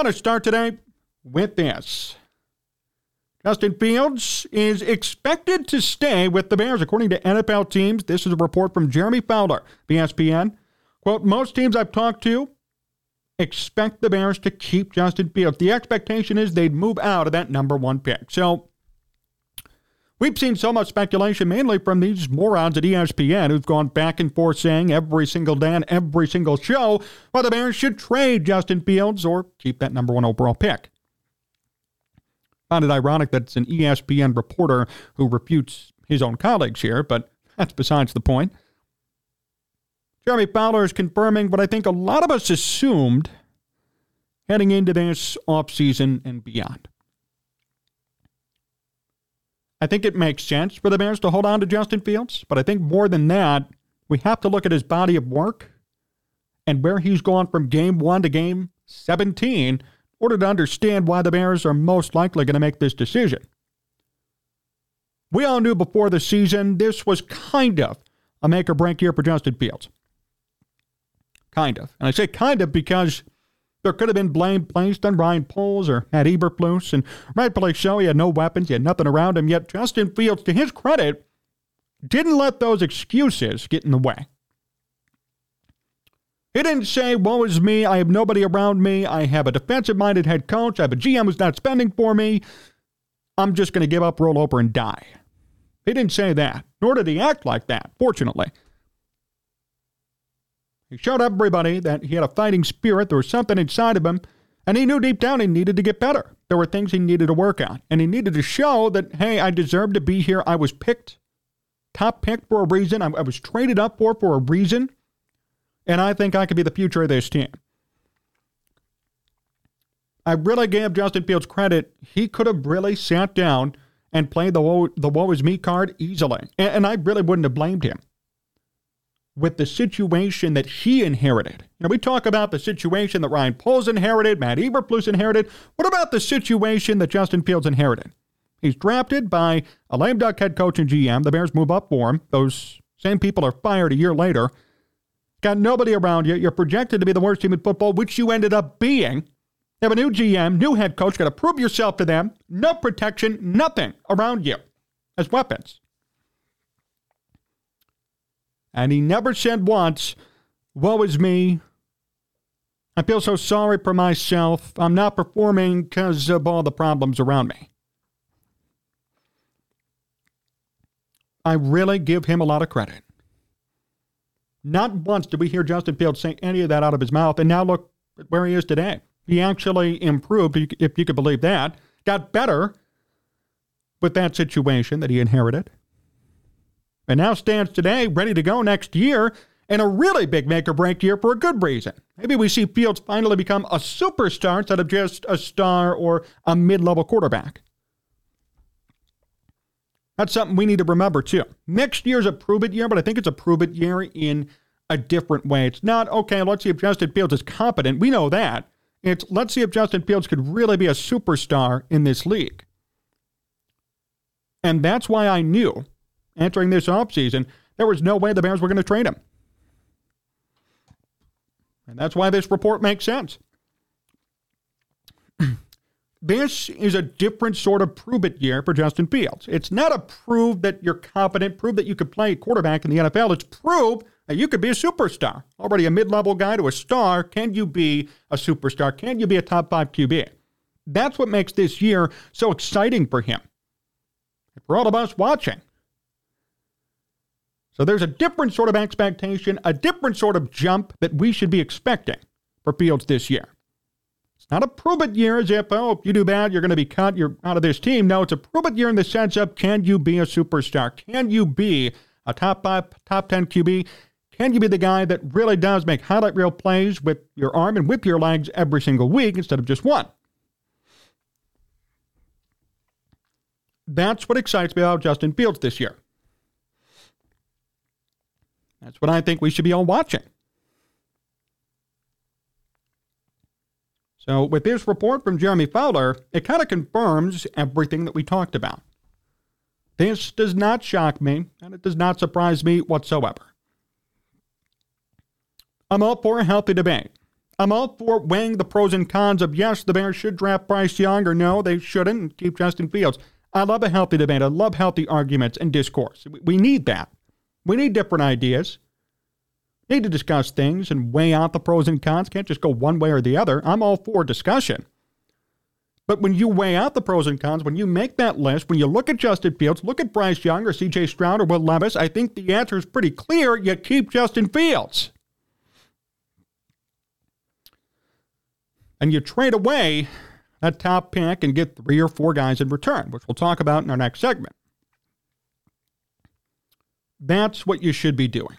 Want to start today with this. Justin Fields is expected to stay with the Bears, according to NFL teams. This is a report from Jeremy Fowler, ESPN. Quote, most teams I've talked to expect the Bears to keep Justin Fields. The expectation is they'd move out of that number one pick. So we've seen so much speculation, mainly from these morons at ESPN who've gone back and forth saying every single day on every single show whether the Bears should trade Justin Fields or keep that number one overall pick found it ironic that it's an ESPN reporter who refutes his own colleagues here, but that's besides the point. Jeremy Fowler is confirming what I think a lot of us assumed heading into this offseason and beyond. I think it makes sense for the Bears to hold on to Justin Fields, but I think more than that, we have to look at his body of work and where he's gone from game one to game 17 in order to understand why the Bears are most likely going to make this decision. We all knew before the season this was kind of a make or break year for Justin Fields. Kind of. And I say kind of because there could have been blame placed on Ryan Poles or Matt Eberflus, and rightfully so, he had no weapons, he had nothing around him, yet Justin Fields, to his credit, didn't let those excuses get in the way. He didn't say, woe is me, I have nobody around me, I have a defensive minded head coach, I have a GM who's not spending for me, I'm just going to give up, roll over, and die. He didn't say that, nor did he act like that, fortunately. He showed everybody that he had a fighting spirit, there was something inside of him, and he knew deep down he needed to get better. There were things he needed to work on, and he needed to show that, hey, I deserve to be here. I was picked, top picked for a reason, I, I was traded up for for a reason and I think I could be the future of this team. I really gave Justin Fields credit. He could have really sat down and played the woe, the woe is me card easily. And, and I really wouldn't have blamed him with the situation that he inherited. You know, we talk about the situation that Ryan Poles inherited, Matt Eberflus inherited. What about the situation that Justin Fields inherited? He's drafted by a lame duck head coach and GM. The Bears move up for him. Those same people are fired a year later. Got nobody around you. You're projected to be the worst team in football, which you ended up being. You have a new GM, new head coach, got to prove yourself to them. No protection, nothing around you as weapons. And he never said once, Woe is me. I feel so sorry for myself. I'm not performing because of all the problems around me. I really give him a lot of credit. Not once did we hear Justin Fields say any of that out of his mouth. And now look where he is today. He actually improved, if you could believe that, got better with that situation that he inherited. And now stands today ready to go next year and a really big make or break year for a good reason. Maybe we see Fields finally become a superstar instead of just a star or a mid level quarterback. That's something we need to remember too. Next year's a prove it year, but I think it's a prove it year in a different way. It's not, okay, let's see if Justin Fields is competent. We know that. It's let's see if Justin Fields could really be a superstar in this league. And that's why I knew entering this offseason there was no way the Bears were going to trade him. And that's why this report makes sense. This is a different sort of prove it year for Justin Fields. It's not a prove that you're competent, prove that you could play quarterback in the NFL. It's prove that you could be a superstar. Already a mid level guy to a star. Can you be a superstar? Can you be a top five QB? That's what makes this year so exciting for him. For all of us watching. So there's a different sort of expectation, a different sort of jump that we should be expecting for Fields this year. It's not a prove it year as if, oh, if you do bad, you're going to be cut, you're out of this team. No, it's a prove it year in the sense of can you be a superstar? Can you be a top five, top 10 QB? Can you be the guy that really does make highlight reel plays with your arm and whip your legs every single week instead of just one? That's what excites me about Justin Fields this year. That's what I think we should be all watching. So, with this report from Jeremy Fowler, it kind of confirms everything that we talked about. This does not shock me, and it does not surprise me whatsoever. I'm all for a healthy debate. I'm all for weighing the pros and cons of yes, the Bears should draft Bryce Young, or no, they shouldn't, keep Justin Fields. I love a healthy debate. I love healthy arguments and discourse. We need that. We need different ideas. Need to discuss things and weigh out the pros and cons. Can't just go one way or the other. I'm all for discussion. But when you weigh out the pros and cons, when you make that list, when you look at Justin Fields, look at Bryce Young or CJ Stroud or Will Levis, I think the answer is pretty clear. You keep Justin Fields. And you trade away that top pick and get three or four guys in return, which we'll talk about in our next segment. That's what you should be doing.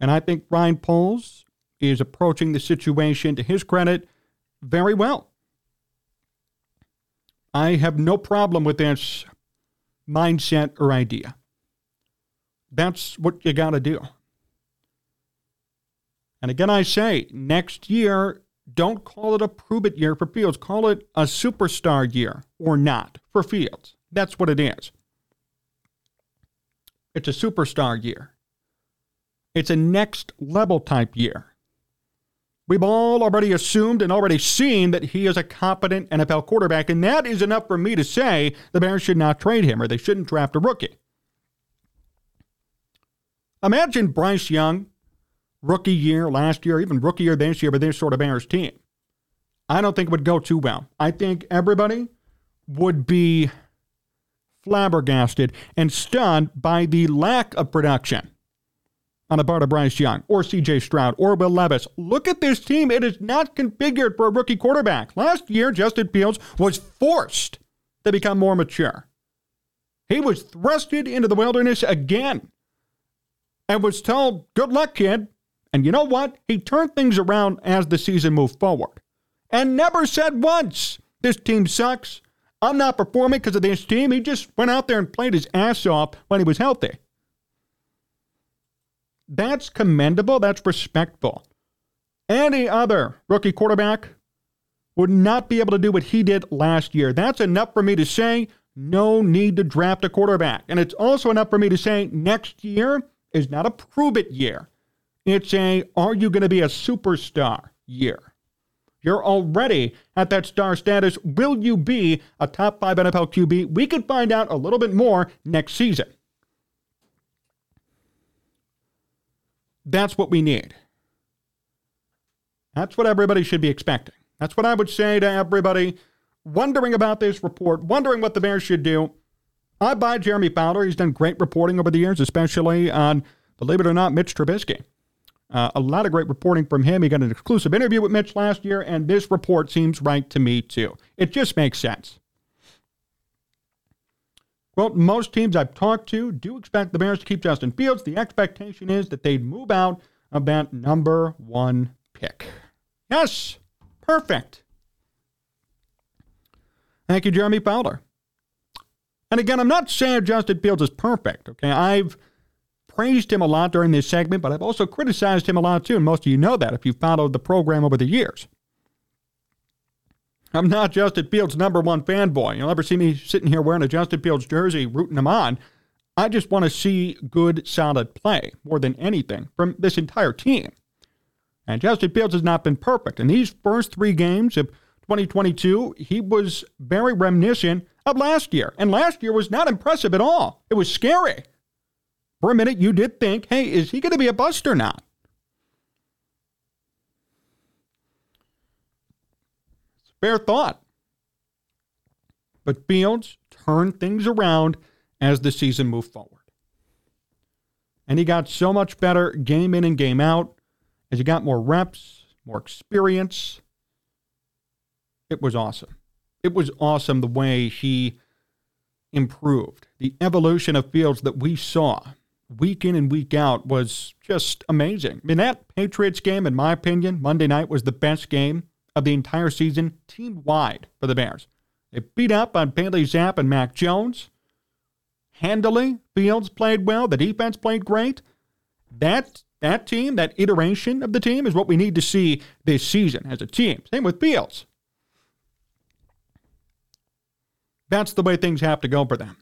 And I think Ryan Poles is approaching the situation, to his credit, very well. I have no problem with this mindset or idea. That's what you got to do. And again, I say next year, don't call it a prove it year for Fields. Call it a superstar year or not for Fields. That's what it is. It's a superstar year. It's a next level type year. We've all already assumed and already seen that he is a competent NFL quarterback, and that is enough for me to say the Bears should not trade him or they shouldn't draft a rookie. Imagine Bryce Young, rookie year last year, even rookie year this year, with this sort of Bears team. I don't think it would go too well. I think everybody would be flabbergasted and stunned by the lack of production on the part of Bryce Young or CJ Stroud or Will Levis. Look at this team. It is not configured for a rookie quarterback. Last year, Justin Fields was forced to become more mature. He was thrusted into the wilderness again and was told, Good luck, kid. And you know what? He turned things around as the season moved forward and never said once, This team sucks. I'm not performing because of this team. He just went out there and played his ass off when he was healthy. That's commendable. That's respectful. Any other rookie quarterback would not be able to do what he did last year. That's enough for me to say no need to draft a quarterback. And it's also enough for me to say next year is not a prove it year. It's a are you going to be a superstar year? You're already at that star status. Will you be a top five NFL QB? We could find out a little bit more next season. That's what we need. That's what everybody should be expecting. That's what I would say to everybody wondering about this report, wondering what the Bears should do. I buy Jeremy Fowler. He's done great reporting over the years, especially on, believe it or not, Mitch Trubisky. Uh, a lot of great reporting from him. He got an exclusive interview with Mitch last year, and this report seems right to me, too. It just makes sense. Well, most teams I've talked to do expect the Bears to keep Justin Fields. The expectation is that they'd move out of that number one pick. Yes, perfect. Thank you, Jeremy Fowler. And again, I'm not saying Justin Fields is perfect, okay? I've praised him a lot during this segment, but I've also criticized him a lot too, and most of you know that if you've followed the program over the years. I'm not Justin Fields' number one fanboy. You'll never see me sitting here wearing a Justin Fields jersey, rooting him on. I just want to see good, solid play more than anything from this entire team. And Justin Fields has not been perfect. In these first three games of 2022, he was very reminiscent of last year. And last year was not impressive at all. It was scary. For a minute, you did think, hey, is he going to be a bust or not? Fair thought. But Fields turned things around as the season moved forward. And he got so much better game in and game out as he got more reps, more experience. It was awesome. It was awesome the way he improved. The evolution of Fields that we saw week in and week out was just amazing. I mean, that Patriots game, in my opinion, Monday night was the best game of the entire season, team wide for the Bears. They beat up on Bailey Zappe and Mac Jones. Handily, Fields played well. The defense played great. That that team, that iteration of the team, is what we need to see this season as a team. Same with Fields. That's the way things have to go for them.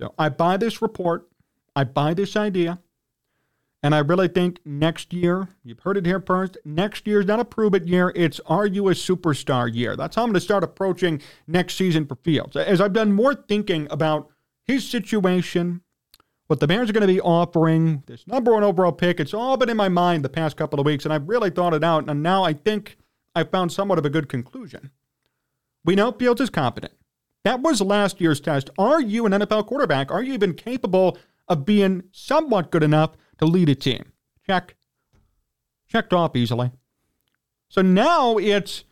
So I buy this report. I buy this idea. And I really think next year, you've heard it here first, next year is not a prove it year. It's are you a superstar year? That's how I'm going to start approaching next season for Fields. As I've done more thinking about his situation, what the Bears are going to be offering, this number one overall pick, it's all been in my mind the past couple of weeks, and I've really thought it out. And now I think I've found somewhat of a good conclusion. We know Fields is competent. That was last year's test. Are you an NFL quarterback? Are you even capable of being somewhat good enough to lead a team? Check. Checked off easily. So now it's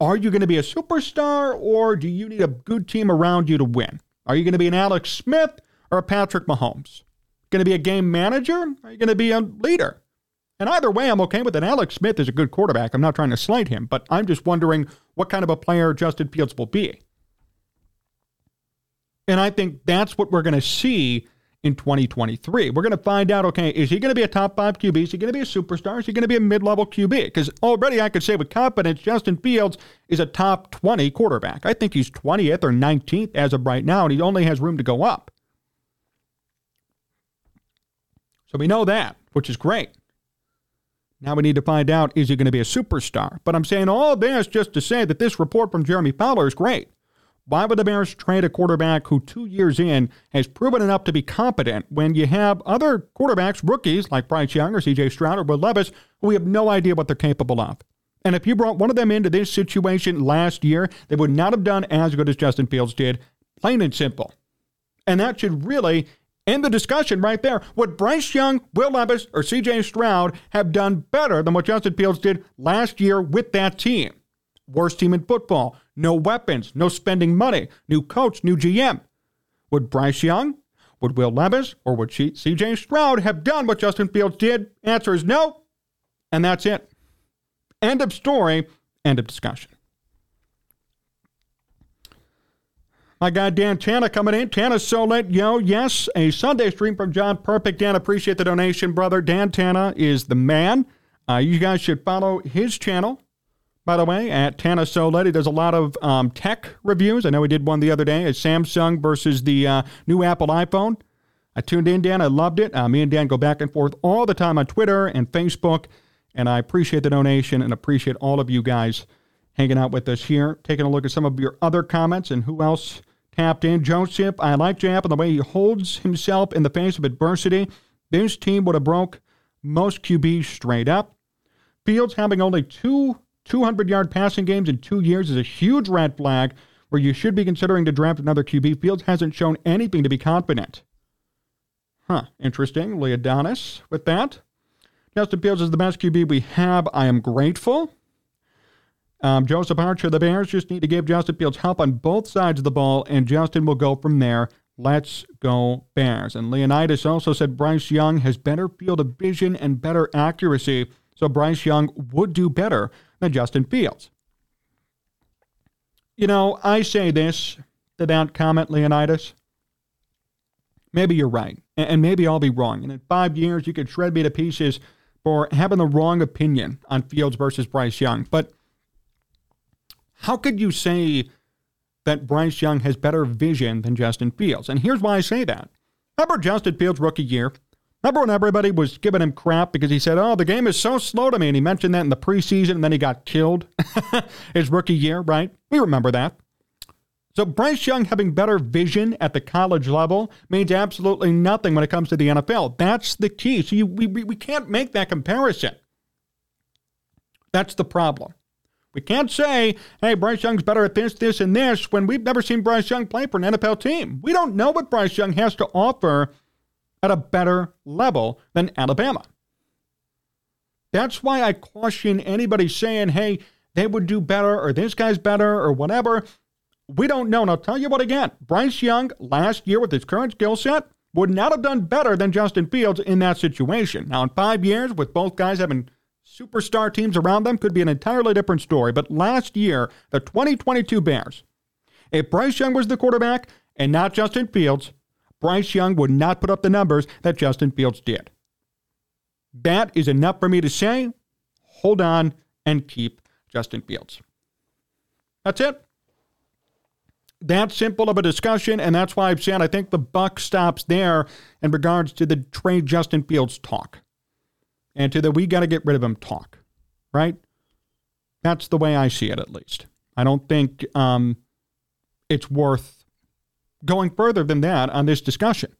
are you going to be a superstar or do you need a good team around you to win? Are you going to be an Alex Smith or a Patrick Mahomes? Going to be a game manager? Are you going to be a leader? And either way, I'm okay with it. Alex Smith is a good quarterback. I'm not trying to slight him, but I'm just wondering what kind of a player Justin Fields will be. And I think that's what we're going to see in 2023. We're going to find out okay, is he going to be a top five QB? Is he going to be a superstar? Is he going to be a mid level QB? Because already I could say with confidence Justin Fields is a top 20 quarterback. I think he's 20th or 19th as of right now, and he only has room to go up. So we know that, which is great. Now we need to find out is he going to be a superstar? But I'm saying all this just to say that this report from Jeremy Fowler is great. Why would the Bears trade a quarterback who two years in has proven enough to be competent when you have other quarterbacks, rookies like Bryce Young or CJ Stroud or Will Levis, who we have no idea what they're capable of? And if you brought one of them into this situation last year, they would not have done as good as Justin Fields did, plain and simple. And that should really end the discussion right there. Would Bryce Young, Will Levis, or CJ Stroud have done better than what Justin Fields did last year with that team? Worst team in football, no weapons, no spending money, new coach, new GM. Would Bryce Young, would Will Levis, or would CJ Stroud have done what Justin Fields did? Answer is no. And that's it. End of story, end of discussion. My guy Dan Tana coming in. Tana's so yo. Yes, a Sunday stream from John Perfect. Dan, appreciate the donation, brother. Dan Tana is the man. Uh, you guys should follow his channel by the way, at Tana Solet. He does a lot of um, tech reviews. I know he did one the other day, a Samsung versus the uh, new Apple iPhone. I tuned in, Dan. I loved it. Uh, me and Dan go back and forth all the time on Twitter and Facebook, and I appreciate the donation and appreciate all of you guys hanging out with us here, taking a look at some of your other comments and who else tapped in. Joseph, I like Jap and the way he holds himself in the face of adversity. This team would have broke most QBs straight up. Fields having only two 200 yard passing games in two years is a huge red flag where you should be considering to draft another QB. Fields hasn't shown anything to be confident. Huh, interesting. Leonidas with that. Justin Fields is the best QB we have. I am grateful. Um, Joseph Archer, the Bears just need to give Justin Fields help on both sides of the ball, and Justin will go from there. Let's go Bears. And Leonidas also said Bryce Young has better field of vision and better accuracy, so Bryce Young would do better than Justin Fields. You know, I say this to that comment, Leonidas. Maybe you're right, and maybe I'll be wrong. And in five years, you could shred me to pieces for having the wrong opinion on Fields versus Bryce Young. But how could you say that Bryce Young has better vision than Justin Fields? And here's why I say that. Remember Justin Fields' rookie year? Remember when everybody was giving him crap because he said, Oh, the game is so slow to me? And he mentioned that in the preseason and then he got killed his rookie year, right? We remember that. So Bryce Young having better vision at the college level means absolutely nothing when it comes to the NFL. That's the key. So you, we, we can't make that comparison. That's the problem. We can't say, hey, Bryce Young's better at this, this, and this when we've never seen Bryce Young play for an NFL team. We don't know what Bryce Young has to offer at a better level than Alabama. That's why I caution anybody saying, hey, they would do better or this guy's better or whatever. We don't know. And I'll tell you what again Bryce Young last year with his current skill set would not have done better than Justin Fields in that situation. Now, in five years, with both guys having superstar teams around them, could be an entirely different story. But last year, the 2022 Bears, if Bryce Young was the quarterback and not Justin Fields, Bryce Young would not put up the numbers that Justin Fields did. That is enough for me to say, hold on and keep Justin Fields. That's it. That simple of a discussion, and that's why I've said I think the buck stops there in regards to the trade Justin Fields talk. and to the we got to get rid of him talk, right? That's the way I see it, at least. I don't think um, it's worth going further than that on this discussion.